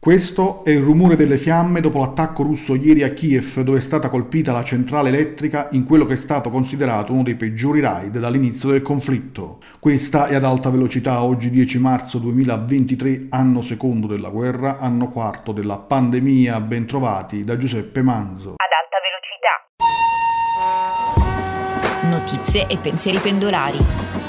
Questo è il rumore delle fiamme dopo l'attacco russo ieri a Kiev dove è stata colpita la centrale elettrica in quello che è stato considerato uno dei peggiori raid dall'inizio del conflitto. Questa è ad alta velocità oggi 10 marzo 2023, anno secondo della guerra, anno quarto della pandemia. Bentrovati da Giuseppe Manzo. Ad alta velocità. Notizie e pensieri pendolari.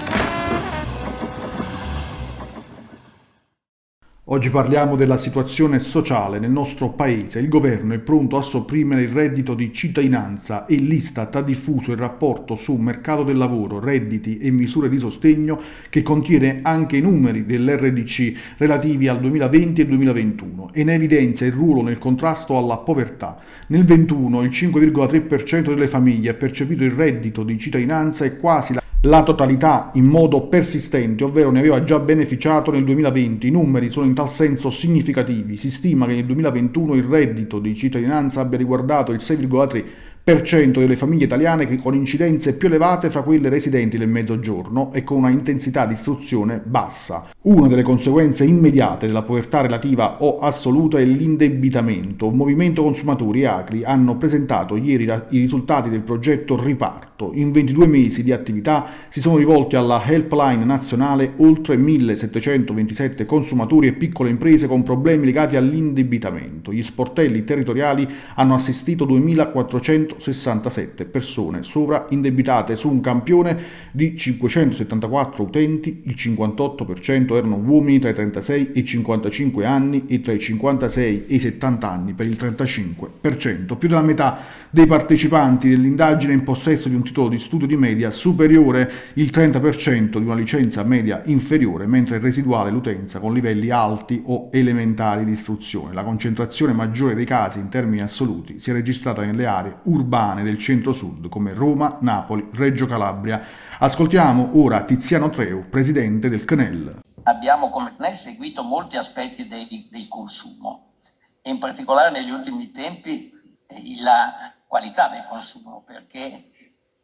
Oggi parliamo della situazione sociale nel nostro paese. Il governo è pronto a sopprimere il reddito di cittadinanza e l'Istat ha diffuso il rapporto su mercato del lavoro, redditi e misure di sostegno che contiene anche i numeri dell'RDC relativi al 2020 e 2021 e ne evidenzia il ruolo nel contrasto alla povertà. Nel 2021 il 5,3% delle famiglie ha percepito il reddito di cittadinanza e quasi la la totalità in modo persistente, ovvero ne aveva già beneficiato nel 2020. I numeri sono in tal senso significativi. Si stima che nel 2021 il reddito di cittadinanza abbia riguardato il 6,3% delle famiglie italiane con incidenze più elevate fra quelle residenti nel mezzogiorno e con una intensità di istruzione bassa. Una delle conseguenze immediate della povertà relativa o assoluta è l'indebitamento. Movimento Consumatori e Acri hanno presentato ieri i risultati del progetto Riparto. In 22 mesi di attività si sono rivolti alla helpline nazionale oltre 1727 consumatori e piccole imprese con problemi legati all'indebitamento. Gli sportelli territoriali hanno assistito 2467 persone sovraindebitate su un campione di 574 utenti, il 58% erano uomini tra i 36 e i 55 anni e tra i 56 e i 70 anni per il 35%. Più della metà dei partecipanti dell'indagine in possesso di un titolo di studio di media superiore, il 30% di una licenza media inferiore, mentre il residuale l'utenza con livelli alti o elementari di istruzione. La concentrazione maggiore dei casi in termini assoluti si è registrata nelle aree urbane del centro-sud come Roma, Napoli, Reggio Calabria. Ascoltiamo ora Tiziano Treu, presidente del CNEL abbiamo come CNEL seguito molti aspetti dei, del consumo e in particolare negli ultimi tempi eh, la qualità del consumo perché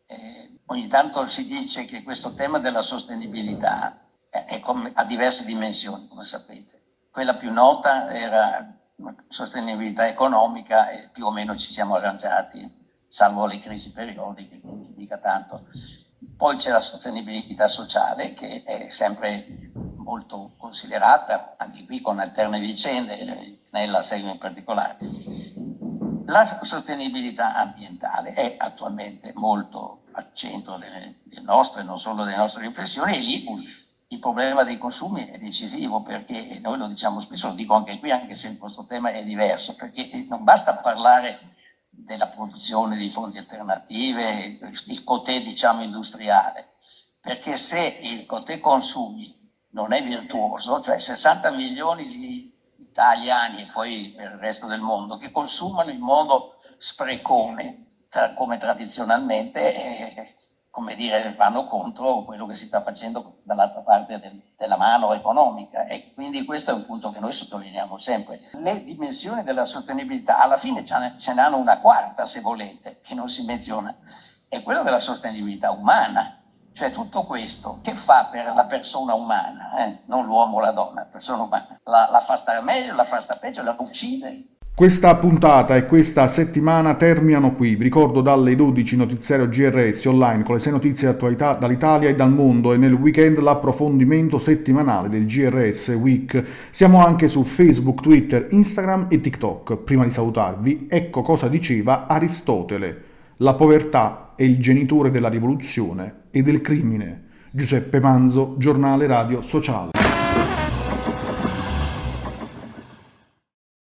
eh, ogni tanto si dice che questo tema della sostenibilità è come, ha diverse dimensioni come sapete. Quella più nota era sostenibilità economica e più o meno ci siamo arrangiati salvo le crisi periodiche, quindi mica tanto. Poi c'è la sostenibilità sociale che è sempre molto considerata, anche qui con alterne vicende, nella serie in particolare. La sostenibilità ambientale è attualmente molto al centro delle, delle nostre, non solo delle nostre riflessioni, e lì il problema dei consumi è decisivo perché noi lo diciamo spesso, lo dico anche qui, anche se vostro tema è diverso, perché non basta parlare della produzione di fonti alternative, il cotè diciamo industriale, perché se il cotè consumi non è virtuoso, cioè 60 milioni di italiani e poi il resto del mondo che consumano in modo sprecone, tra, come tradizionalmente, eh, come dire, vanno contro quello che si sta facendo dall'altra parte del, della mano economica. E quindi questo è un punto che noi sottolineiamo sempre. Le dimensioni della sostenibilità, alla fine ce ne hanno una quarta, se volete, che non si menziona, è quella della sostenibilità umana cioè tutto questo che fa per la persona umana, eh? non l'uomo o la donna, la persona umana, la, la fa stare meglio, la fa stare peggio, la uccide. Questa puntata e questa settimana terminano qui. Vi ricordo dalle 12 notiziario GRS online con le 6 notizie di attualità dall'Italia e dal mondo e nel weekend l'approfondimento settimanale del GRS Week. Siamo anche su Facebook, Twitter, Instagram e TikTok. Prima di salutarvi, ecco cosa diceva Aristotele. La povertà è il genitore della rivoluzione e del crimine. Giuseppe Manzo, giornale radio sociale.